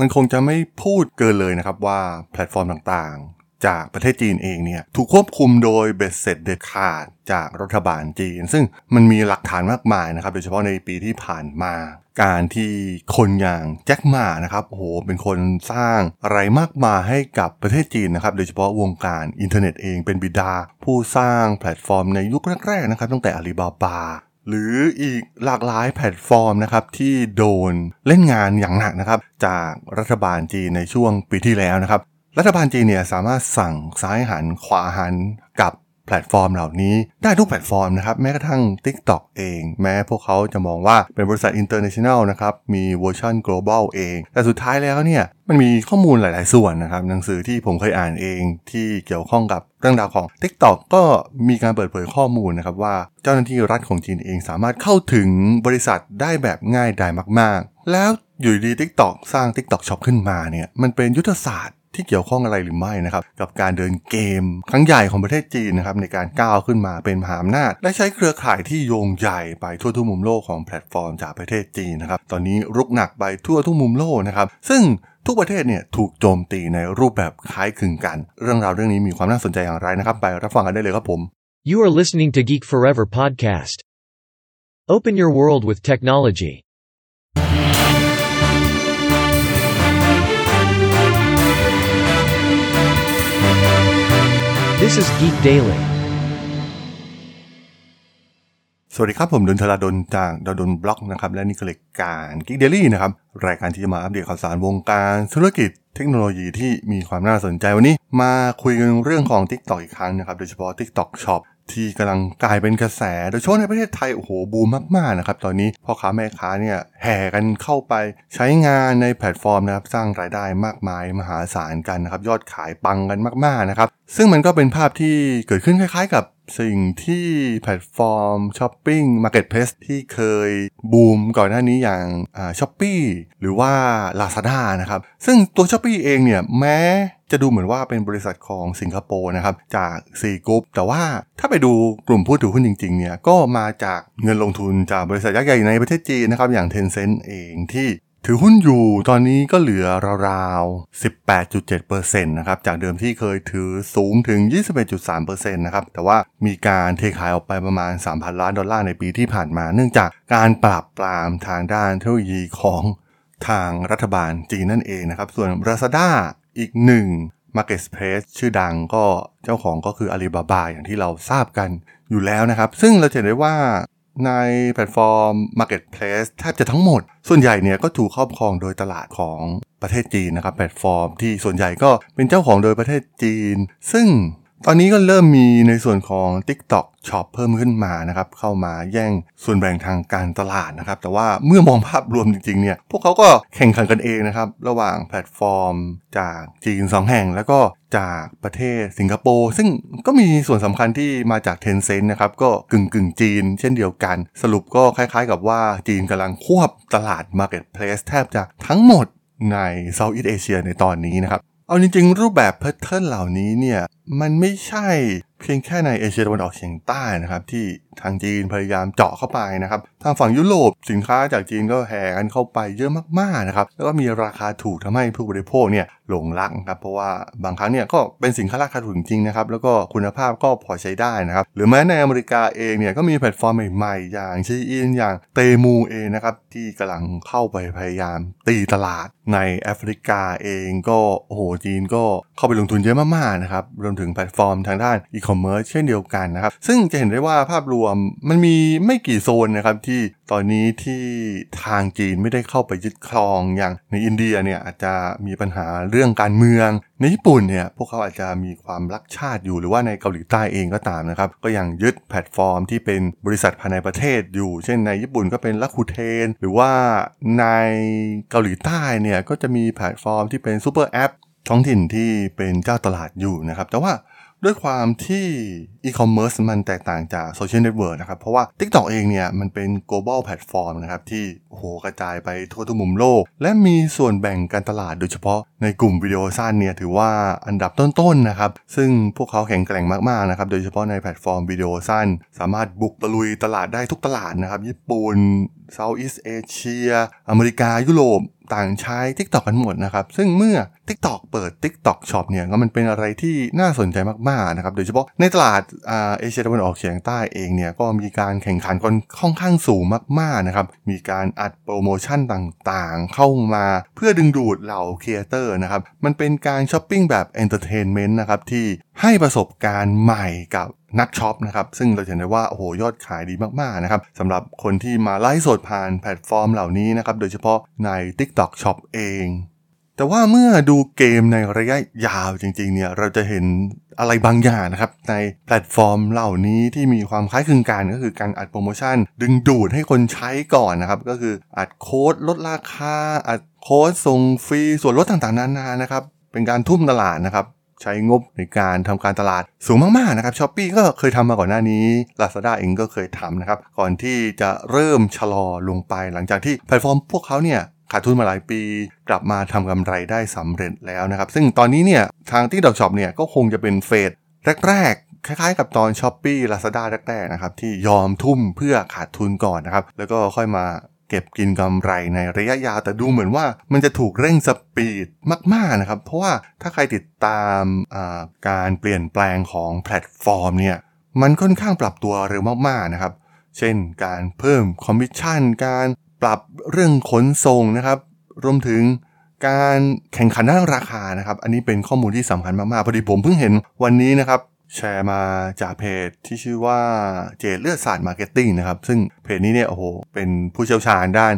มันคงจะไม่พูดเกินเลยนะครับว่าแพลตฟอร์มต่างๆ จากประเทศจีนเองเนี่ยถูกควบคุมโดยเบ็ดเสร็จเด็ดขาดจากรัฐบาลจีน ซึ่งมันมีหลักฐานมากมายนะครับ โดยเฉพาะในปีที่ผ่านมา การที่คนอย่างแจ็คหม่านะครับโอ้โหเป็นคนสร้างอะไรมากมายให้กับประเทศจีนนะครับ โดยเฉพาะวงการอินเทอร์เน็ตเองเป็นบิดา ผู้สร้างแพลตฟอร์มในยุคแรกๆนะครับตั้งแต่อาลีบาบา หรืออีกหลากหลายแพลตฟอร์มนะครับที่โดนเล่นงานอย่างหนักนะครับ จากรัฐบาลจีนในช่วงปีที่แล้วนะครับ รัฐบาลจีนเนี่ยสามารถสั่งซ้ายหันขวาหันกับ แพลตฟอร์มเหล่านี้ได้ทุกแพลตฟอร์มนะครับ แม้กระทั่ง TikTok เอง แม้พวกเขาจะมองว่าเป็นบริษัท international นะครับ มีเวอร์ชัน global เอง แต่สุดท้ายแล้วเนี่ย มันมีข้อมูลหลาย ๆ ส่วนนะครับ หนังสือที่ผมเคยอ่านเองที่เกี่ยวข้องกับเรื่องราวของ TikTok ก็มีการเปิดเผยข้อมูลนะครับว่าเจ้าหน้าที่รัฐของจีนเองสามารถเข้าถึงบริษัทได้แบบง่ายดายมาก ๆ แล้วอยู่ดี TikTok สร้าง TikTok Shop ขึ้นมาเนี่ยมันเป็นยุทธศาสตร์ ที่เกี่ยวข้องอะไรหรือไม่นะครับกับการเดินเกมครั้งใหญ่ของประเทศจีนนะครับในการก้าวขึ้นมาเป็นมหาอำนาจ และใช้เครือข่ายที่โยงใหญ่ไปทั่วทุกมุมโลกของแพลตฟอร์มจากประเทศจีนนะครับตอนนี้รุกหนักไปทั่วทุกมุมโลกนะครับซึ่งทุกประเทศเนี่ยถูกโจมตีในรูปแบบคล้ายคลึงกัน เรื่องราวเรื่องนี้มีความน่าสนใจอย่างไรนะครับ ไปรับฟังกันได้เลยครับผม You are listening to Geek Forever podcast. Open your world with technology. This is Geek Daily. สวัสดีครับ ผมดนทราดนจากดนบล็อกนะครับ และนี่คือรายการ Geek Daily นะครับ รายการที่จะมาอัปเดตข่าวสารวงการธุรกิจเทคโนโลยีที่มีความน่าสนใจวันนี้ มาคุยกันเรื่องของ TikTok อีกครั้งนะครับ โดยเฉพาะ TikTok Shop ที่กำลังกลายเป็นกระแส โดยเฉพาะในประเทศไทย โอ้โห บูมมาก ๆ นะครับ ตอนนี้พ่อค้าแม่ค้าเนี่ยแห่กันเข้าไปใช้งานในแพลตฟอร์มนะครับ สร้างรายได้มากมายมหาศาลกันนะครับ ยอดขายปังกันมาก ๆ นะครับ ซึ่งมันก็เป็นภาพที่เกิดขึ้นคล้ายๆ กับสิ่งที่แพลตฟอร์มช้อปปิ้ง marketplace ที่เคยบูมก่อนหน้านี้อย่าง Shopee หรือว่า Lazada นะครับ ซึ่งตัว Shopee เองเนี่ยแม้จะดูเหมือนว่าเป็นบริษัทของสิงคโปร์นะครับ จาก Sea Group แต่ว่าถ้าไปดูกลุ่มผู้ถือหุ้นจริงๆเนี่ยก็มาจากเงินลงทุนจากบริษัทยักษ์ใหญ่ในประเทศจีนนะครับ อย่าง Tencent เองที่ ถือหุ้นอยู่ตอนนี้ก็เหลือราวๆ 18.7%นะครับ จากเดิมที่เคยถือสูงถึง 21.3%นะครับ แต่ว่ามีการเทขายออกไปประมาณ 3,000 ล้านดอลลาร์ในปีที่ผ่านมา เนื่องจากการปราบปรามทางด้านเทคโนโลยีของทางรัฐบาลจีนนั่นเองนะครับ ส่วน Lazada อีกหนึ่ง Marketplace ชื่อดังก็เจ้าของก็คือ Alibaba อย่างที่เราทราบกันอยู่แล้วนะครับ ซึ่งเราเห็นได้ว่า ในแพลตฟอร์ม Marketplace แทบจะทั้งหมด ส่วนใหญ่เนี่ยก็ถูกครอบครองโดยตลาดของประเทศจีนนะครับ แพลตฟอร์มที่ส่วนใหญ่ก็เป็นเจ้าของโดยประเทศจีน ซึ่ง ตอนนี้ก็เริ่มมีในส่วนของ TikTok Shop เพิ่มขึ้นมานะครับ เข้ามาแย่งส่วนแบ่งทางการตลาดนะครับ แต่ว่าเมื่อมองภาพรวมจริงๆเนี่ย พวกเขาก็แข่งขันกันเองนะครับ ระหว่างแพลตฟอร์มจากจีน 2 แห่ง แล้วก็จากประเทศสิงคโปร์ ซึ่งก็มีส่วนสำคัญที่มาจาก Tencent นะครับ ก็กึ่งกึ่งจีน เช่นเดียวกัน สรุปก็คล้ายๆกับว่าจีนกำลังควบตลาด Marketplace แทบจะทั้งหมดใน Southeast Asia ในตอนนี้นะครับ เอาจริงๆรูปแบบ pattern เหล่านี้เนี่ยมันไม่ใช่ เพียงแค่ในเอเชียตะวันออกเฉียงใต้นะครับที่ทางจีนพยายามเจาะเข้าไปนะครับทางฝั่งยุโรปสินค้าจากจีนก็แห่กันเข้าไปเยอะมากๆนะครับแล้วก็มีราคาถูกทำให้ผู้บริโภคเนี่ยหลงรักครับเพราะว่าบางครั้งเนี่ยก็เป็นสินค้าราคาถูกจริงนะครับแล้วก็คุณภาพก็พอใช้ได้นะครับหรือแม้ในอเมริกาเองเนี่ยก็มีแพลตฟอร์มใหม่ๆ อย่าง Shein อย่าง Temu เองนะครับที่กำลังเข้าไปพยายามตีตลาดในแอฟริกาเองก็โอ้โหจีนก็เข้าไปลงทุนเยอะมากๆนะครับรวมถึงแพลตฟอร์มทางด้านอีคอมเมิร์ซเช่นเดียวกันนะครับ ซึ่งจะเห็นได้ว่าภาพรวมมันมีไม่กี่โซนนะครับที่ตอนนี้ที่ทางจีนไม่ได้เข้าไปยึดครองอย่างในอินเดียเนี่ยอาจจะมีปัญหาเรื่องการเมือง ในญี่ปุ่นเนี่ยพวกเขาอาจจะมีความรักชาติอยู่หรือว่าในเกาหลีใต้เองก็ตามนะครับก็ยังยึดแพลตฟอร์มที่เป็นบริษัทภายในประเทศอยู่ เช่นในญี่ปุ่นก็เป็น Rakuten หรือว่าในเกาหลีใต้เนี่ยก็จะมีแพลตฟอร์มที่เป็นซูเปอร์แอปท้องถิ่นที่เป็นเจ้าตลาดอยู่นะครับ แต่ว่า ด้วยความที่อีคอมเมิร์ซมันแตกต่างจากโซเชียลเน็ตเวิร์กนะครับ เพราะว่า TikTok เองเนี่ย มันเป็น global platform นะครับ ที่โหกระจายไปทั่วทุกมุมโลก และมีส่วนแบ่งการตลาดโดยเฉพาะในกลุ่มวิดีโอสั้นเนี่ย ถือว่าอันดับต้นๆนะครับ ซึ่งพวกเขาแข็งแกร่งมากๆนะครับ โดยเฉพาะในแพลตฟอร์มวิดีโอสั้น สามารถบุกตะลุยตลาดได้ทุกตลาดนะครับ ญี่ปุ่น Southeast Asia อเมริกา ยุโรป ต่างใช้ TikTok กันหมดนะครับ ซึ่งเมื่อ TikTok เปิด TikTok Shop เนี่ย ก็มันเป็นอะไรที่น่าสนใจมากๆนะครับ โดยเฉพาะในตลาดเอเชียตะวันออกเฉียงใต้เองเนี่ยก็มีการแข่งขันกันค่อนข้างสูงมากๆนะครับ มีการอัดโปรโมชั่นต่างๆ เข้ามาเพื่อดึงดูดเหล่าครีเอเตอร์นะครับ มันเป็นการช้อปปิ้งแบบ entertainment นะครับที่ให้ประสบการณ์ใหม่กับนักช็อปนะครับ ซึ่งเราเห็นได้ว่าโอ้โหยอดขายดีมากๆนะครับสำหรับคนที่มาไลฟ์สดผ่านแพลตฟอร์มเหล่านี้นะครับ โดยเฉพาะใน TikTok Shop เองแต่ว่าเมื่อดูเกมในระยะยาวจริงๆเนี่ยเราจะเห็น อะไรบางอย่างนะครับ ในแพลตฟอร์มเหล่านี้ที่มีความคล้ายคลึงกันก็คือการอัดโปรโมชั่น ดึงดูดให้คนใช้ก่อนนะครับ ก็คืออัดโค้ดลดราคา อัดโค้ดส่งฟรีส่วนลดต่างๆนานานะครับ เป็นการทุ่มตลาดนะครับใช้งบในการทำการตลาดสูงมากๆนะครับ Shopee ก็เคยทำมาก่อนหน้านี้ Lazada เองก็เคยทำนะครับ ก่อนที่จะเริ่มชะลอลงไปหลังจากที่แพลตฟอร์มพวกเขาเนี่ย ขาดทุนมาหลายปี กลับมาทำกำไรได้สำเร็จแล้วนะครับ ซึ่งตอนนี้เนี่ยทาง TikTok Shop เนี่ยก็คงจะเป็น phaseแรกๆคล้ายๆกับตอน Shopee Lazada แรกๆนะครับที่ยอมทุ่มเพื่อขาดทุนก่อนนะครับ แล้วก็ค่อยมาเก็บกินกำไรในระยะยาว แต่ดูเหมือนว่ามันจะถูกเร่งสปีดมากๆนะครับ เพราะว่าถ้าใครติดตามการเปลี่ยนแปลงของแพลตฟอร์มเนี่ยมันค่อนข้างปรับตัวเร็วมากๆนะครับ เช่นการเพิ่มคอมมิชชั่น การ ปรับเรื่องขนส่งนะครับ รวมถึงการแข่งขันด้านราคานะครับ อันนี้เป็นข้อมูลที่สำคัญมากๆ พอดีผมเพิ่งเห็นวันนี้นะครับแชร์มาจากเพจที่ชื่อว่าเจเลือดศาสตร์ marketing นะครับ ซึ่งเพจนี้เนี่ยโอ้โหเป็นผู้เชี่ยวชาญด้าน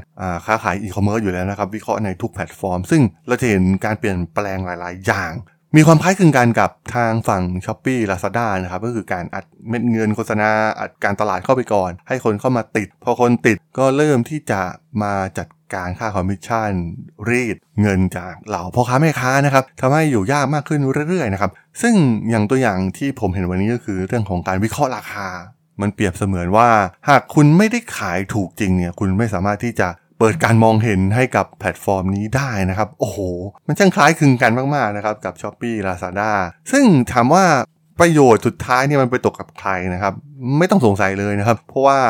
ค้าขายอีคอมเมิร์ซอยู่แล้วนะครับ วิเคราะห์ในทุกแพลตฟอร์ม ซึ่งเราจะเห็นการเปลี่ยนแปลงหลาย ๆ อย่าง มีความคล้ายคลึงกันกับทางฝั่ง Shopee Lazada นะครับก็คือการอัดเม็ดเงินโฆษณาอัดการตลาดเข้าไปก่อน ให้คนเข้ามาติด พอคนติดก็เริ่มที่จะมาจัดการค่าคอมมิชชั่น รีดเงินจากเหล่าพ่อค้าแม่ค้านะครับทำให้อยู่ยากมากขึ้นเรื่อยๆนะครับซึ่งอย่างตัวอย่างที่ผมเห็นวันนี้ก็คือเรื่องของการวิเคราะห์ราคา มันเปรียบเสมือนว่า หากคุณไม่ได้ขายถูกจริงเนี่ยคุณไม่สามารถที่จะ เปิดการมองเห็นให้กับแพลตฟอร์มนี้ได้นะครับ โอ้โห มันช่างคล้ายคลึงกันมาก ๆ นะครับ กับ Shopee Lazada ซึ่งถามว่าประโยชน์สุดท้ายเนี่ยมันไปตกกับใครนะครับ ไม่ต้องสงสัยเลยนะครับ เพราะว่า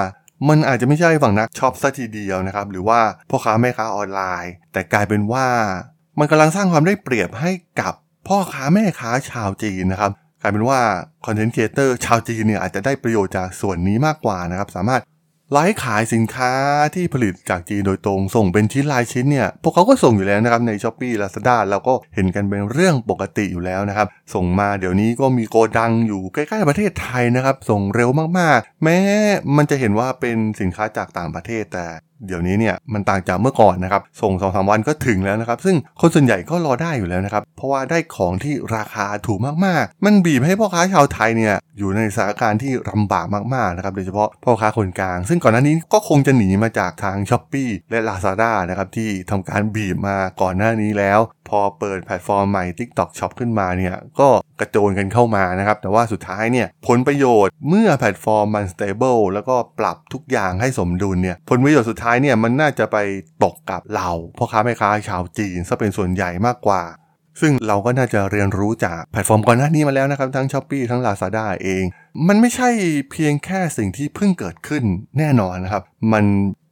มันอาจจะไม่ใช่ฝั่งนักช็อปซะทีเดียวนะครับ หรือว่าพ่อค้าแม่ค้าออนไลน์ แต่กลายเป็นว่า มันกำลังสร้างความได้เปรียบให้กับพ่อค้าแม่ค้าชาวจีนนะครับกลายเป็นว่า content creator ชาวจีนเนี่ยอาจจะได้ประโยชน์จากส่วนนี้มากกว่านะครับ สามารถ ไลฟ์ขายสินค้าที่ผลิตจากจีนโดยตรงส่งเป็นชิ้นรายชิ้นเนี่ย พวกเขาก็ส่งอยู่แล้วนะครับ ใน Shopee Lazada เราก็เห็นกันเป็นเรื่องปกติอยู่แล้วนะครับ ส่งมาเดี๋ยวนี้ก็มีโกดังอยู่ใกล้ๆประเทศไทยนะครับ ส่งเร็วมากๆ แม้มันจะเห็นว่าเป็นสินค้าจากต่างประเทศแต่เดี๋ยวนี้เนี่ยมันต่างจากเมื่อก่อนนะครับ ส่งสองสาวันก็ถึงแล้วนะครับ ซึ่งคนส่วนใหญ่ก็รอได้อยู่แล้วนะครับ เพราะว่าได้ของที่ราคาถูกมากๆ มันบีบให้พ่อค้าชาวไทยเนี่ยอยู่ในสถานการณ์ที่ลำบากมากๆนะครับโดยเฉพาะพ่อค้าคนกลาง ซึ่งก่อนหน้านี้ก็คงจะหนีมาจากทาง s h อ p e e และ Lazada นะครับที่ทำการบีบมาก่อนหน้านี้แล้ว พอเปิดแพลตฟอร์มใหม่ TikTok Shop ขึ้นมาเนี่ยก็กระโจนกันเข้ามานะครับแต่ว่าสุดท้ายเนี่ยผลประโยชน์เมื่อแพลตฟอร์มมัน stable แล้วก็ปรับทุกอย่างให้สมดุลเนี่ยผลประโยชน์สุดท้ายเนี่ยมันน่าจะไปตกกับเหล่าพ่อค้าแม่ค้าชาวจีนซะเป็นส่วนใหญ่มากกว่า ซึ่งเราก็น่าจะเรียนรู้จากแพลตฟอร์มก่อนหน้านี้มาแล้วนะครับ ทั้ง Shopee ทั้ง Lazada เอง มันไม่ใช่เพียงแค่สิ่งที่เพิ่งเกิดขึ้นแน่นอนนะครับ มัน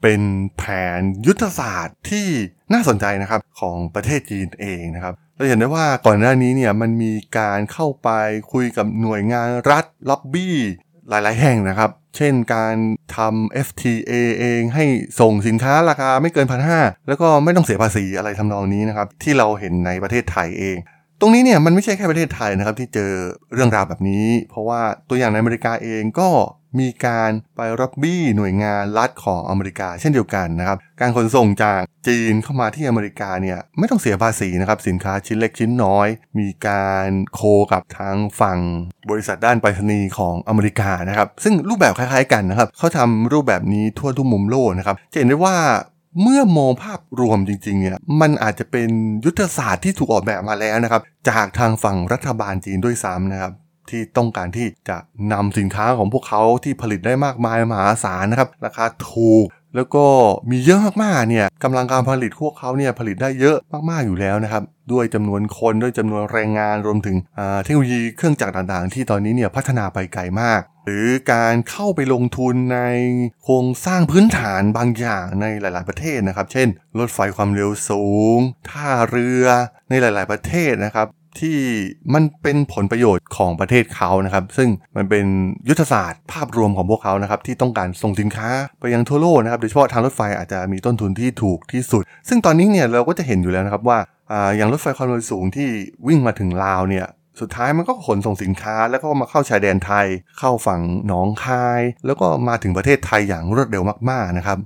เป็นแผนยุทธศาสตร์ที่น่าสนใจนะครับของประเทศจีนเองนะครับเราเห็นได้ว่าก่อนหน้านี้เนี่ยมันมีการเข้าไปคุยกับหน่วยงานรัฐล็อบบี้ หลาย ๆ แห่งนะครับ เช่นการทำ FTA เองให้ส่งสินค้าราคาไม่เกินพันห้าแล้วก็ไม่ต้องเสียภาษีอะไรทำนองนี้นะครับ ที่เราเห็นในประเทศไทยเอง ตรงนี้เนี่ยมันไม่ใช่แค่ประเทศไทยนะครับที่เจอเรื่องราวแบบนี้ เพราะว่าตัวอย่างในอเมริกาเองก็มีการไปรับบี้หน่วยงานรัฐของอเมริกาเช่นเดียวกันนะครับ การขนส่งจากจีนเข้ามาที่อเมริกาเนี่ยไม่ต้องเสียภาษีนะครับสินค้าชิ้นเล็กชิ้นน้อย มีการโคกับทางฝั่งบริษัทด้านไปรษณีย์ของอเมริกานะครับซึ่งรูปแบบคล้ายๆกันนะครับเขาทำรูปแบบนี้ทั่วทุกมุมโลกนะครับจะเห็นได้ว่า เมื่อมองภาพรวมจริงๆเนี่ยมันอาจจะเป็นยุทธศาสตร์ที่ถูกออกแบบมาแล้วนะครับ จากทางฝั่งรัฐบาลจีนด้วยซ้ำนะครับที่ต้องการที่จะนำสินค้าของพวกเขาที่ผลิตได้มากมายมหาศาลนะครับ ราคาถูก แล้วก็มีเยอะมากๆเนี่ยกำลังการผลิตพวกเขาเนี่ยผลิตได้เยอะมากๆอยู่แล้วนะครับ ด้วยจำนวนคนด้วยจำนวนแรงงานรวมถึงเทคโนโลยีเครื่องจักรต่างๆ ที่ตอนนี้เนี่ยพัฒนาไปไกลมาก หรือการเข้าไปลงทุนในโครงสร้างพื้นฐานบางอย่างในหลาย ๆประเทศนะครับ เช่น รถไฟความเร็วสูง ท่าเรือในหลาย ๆประเทศนะครับ ที่มันเป็นผลประโยชน์ของประเทศเขานะครับ ซึ่งมันเป็นยุทธศาสตร์ภาพรวมของพวกเขานะครับที่ต้องการส่งสินค้าไปยังทั่วโลกนะครับโดยเฉพาะทางรถไฟอาจจะมีต้นทุนที่ถูกที่สุด ซึ่งตอนนี้เนี่ยเราก็จะเห็นอยู่แล้วนะครับว่าอย่างรถไฟความเร็วสูงที่วิ่งมาถึงลาวเนี่ยสุดท้ายมันก็ขนส่งสินค้าแล้วก็มาเข้าชายแดนไทย เข้าฝั่งหนองคาย แล้วก็มาถึงประเทศไทยอย่างรวดเร็วมากๆนะครับ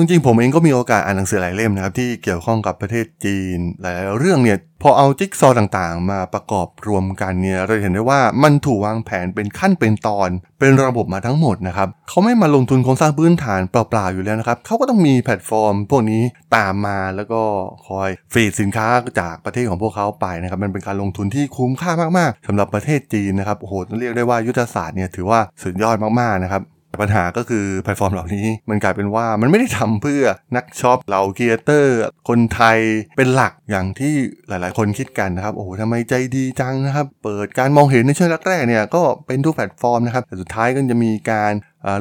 จริงผมเองก็มีโอกาสอ่านหนังสือหลายเล่มนะครับที่เกี่ยวข้องกับประเทศจีน หลายเรื่องเนี่ยพอเอาจิ๊กซอต่างๆ มาประกอบรวมกันเนี่ยเราเห็นได้ว่ามันถูกวางแผนเป็นขั้นเป็นตอน เป็นระบบมาทั้งหมดนะครับเขาไม่มาลงทุนโครงสร้างพื้นฐานเปล่าๆอยู่แล้วนะครับเขาก็ต้องมีแพลตฟอร์ม พวกนี้ตามมาแล้วก็คอยฟีดสินค้าจากประเทศของพวกเขาไปนะครับมันเป็นการลงทุนที่คุ้มค่ามากๆสำหรับประเทศจีนนะครับโอ้โหเรียกได้ว่ายุทธศาสตร์เนี่ยถือว่าสุดยอดมากๆนะครับ ปัญหาก็คือแพลตฟอร์มเหล่านี้มันกลายเป็นว่ามันไม่ได้ทำเพื่อนักช็อปเหล่าครีเอเตอร์ คนไทยเป็นหลักอย่างที่หลายๆ คนคิดกันนะครับ โอ้โหทำไมใจดีจังนะครับ เปิดการมองเห็นในช่วงแรกๆเนี่ยก็เป็นทุกแพลตฟอร์มนะครับแต่สุดท้ายก็จะมีการ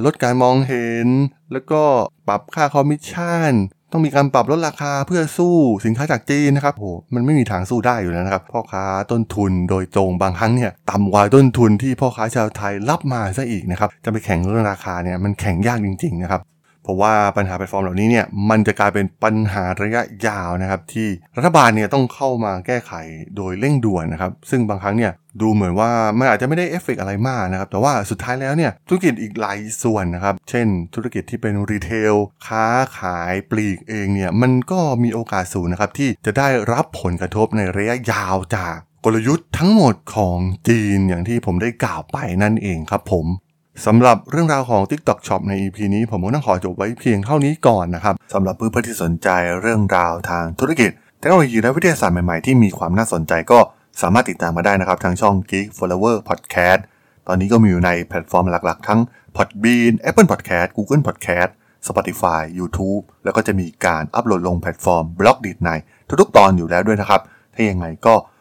ลดการมองเห็น แล้วก็ปรับค่าคอมมิชชั่น ต้องมีการปรับลดราคาเพื่อสู้สินค้าจากจีนนะครับโหมันไม่มีทางสู้ได้อยู่แล้วนะครับ พ่อค้าต้นทุนโดยตรงบางครั้งเนี่ยต่ำกว่าต้นทุนที่พ่อค้าชาวไทยรับมาซะอีกนะครับ จะไปแข่งเรื่องราคาเนี่ยมันแข่งยากจริงๆนะครับ เพราะว่าปัญหาแพลตฟอร์มเหล่านี้เนี่ยมันจะกลายเป็นปัญหาระยะยาวนะครับที่รัฐบาลเนี่ยต้องเข้ามาแก้ไขโดยเร่งด่วนนะครับซึ่งบางครั้งเนี่ยดูเหมือนว่ามันอาจจะไม่ได้เอฟเฟกอะไรมากนะครับแต่ว่าสุดท้ายแล้วเนี่ยธุรกิจอีกหลายส่วนนะครับเช่น ธุรกิจที่เป็นรีเทลค้าขายปลีกเองเนี่ยมันก็มีโอกาสสูงนะครับที่จะได้รับผลกระทบในระยะยาวจากกลยุทธ์ทั้งหมดของจีนอย่างที่ผมได้กล่าวไปนั่นเองครับผม สำหรับเรื่องราวของ TikTok Shop ใน EP นี้ ผมก็ต้องขอจบไว้เพียงเท่านี้ก่อนนะครับสำหรับเพื่อนๆที่สนใจเรื่องราวทางธุรกิจเทคโนโลยีและวิทยาศาสตร์ใหม่ๆ ที่มีความน่าสนใจก็สามารถติดตามมาได้นะครับ ทางช่อง Geek Flower Podcast ตอนนี้ก็มีอยู่ในแพลตฟอร์มหลักๆ ทั้ง Podbean Apple Podcast Google Podcast Spotify YouTube แล้วก็จะมีการอัปโหลดลงแพลตฟอร์ม Blockdit ในทุกๆ ตอนอยู่แล้วด้วยนะครับ ถ้ายังไงก็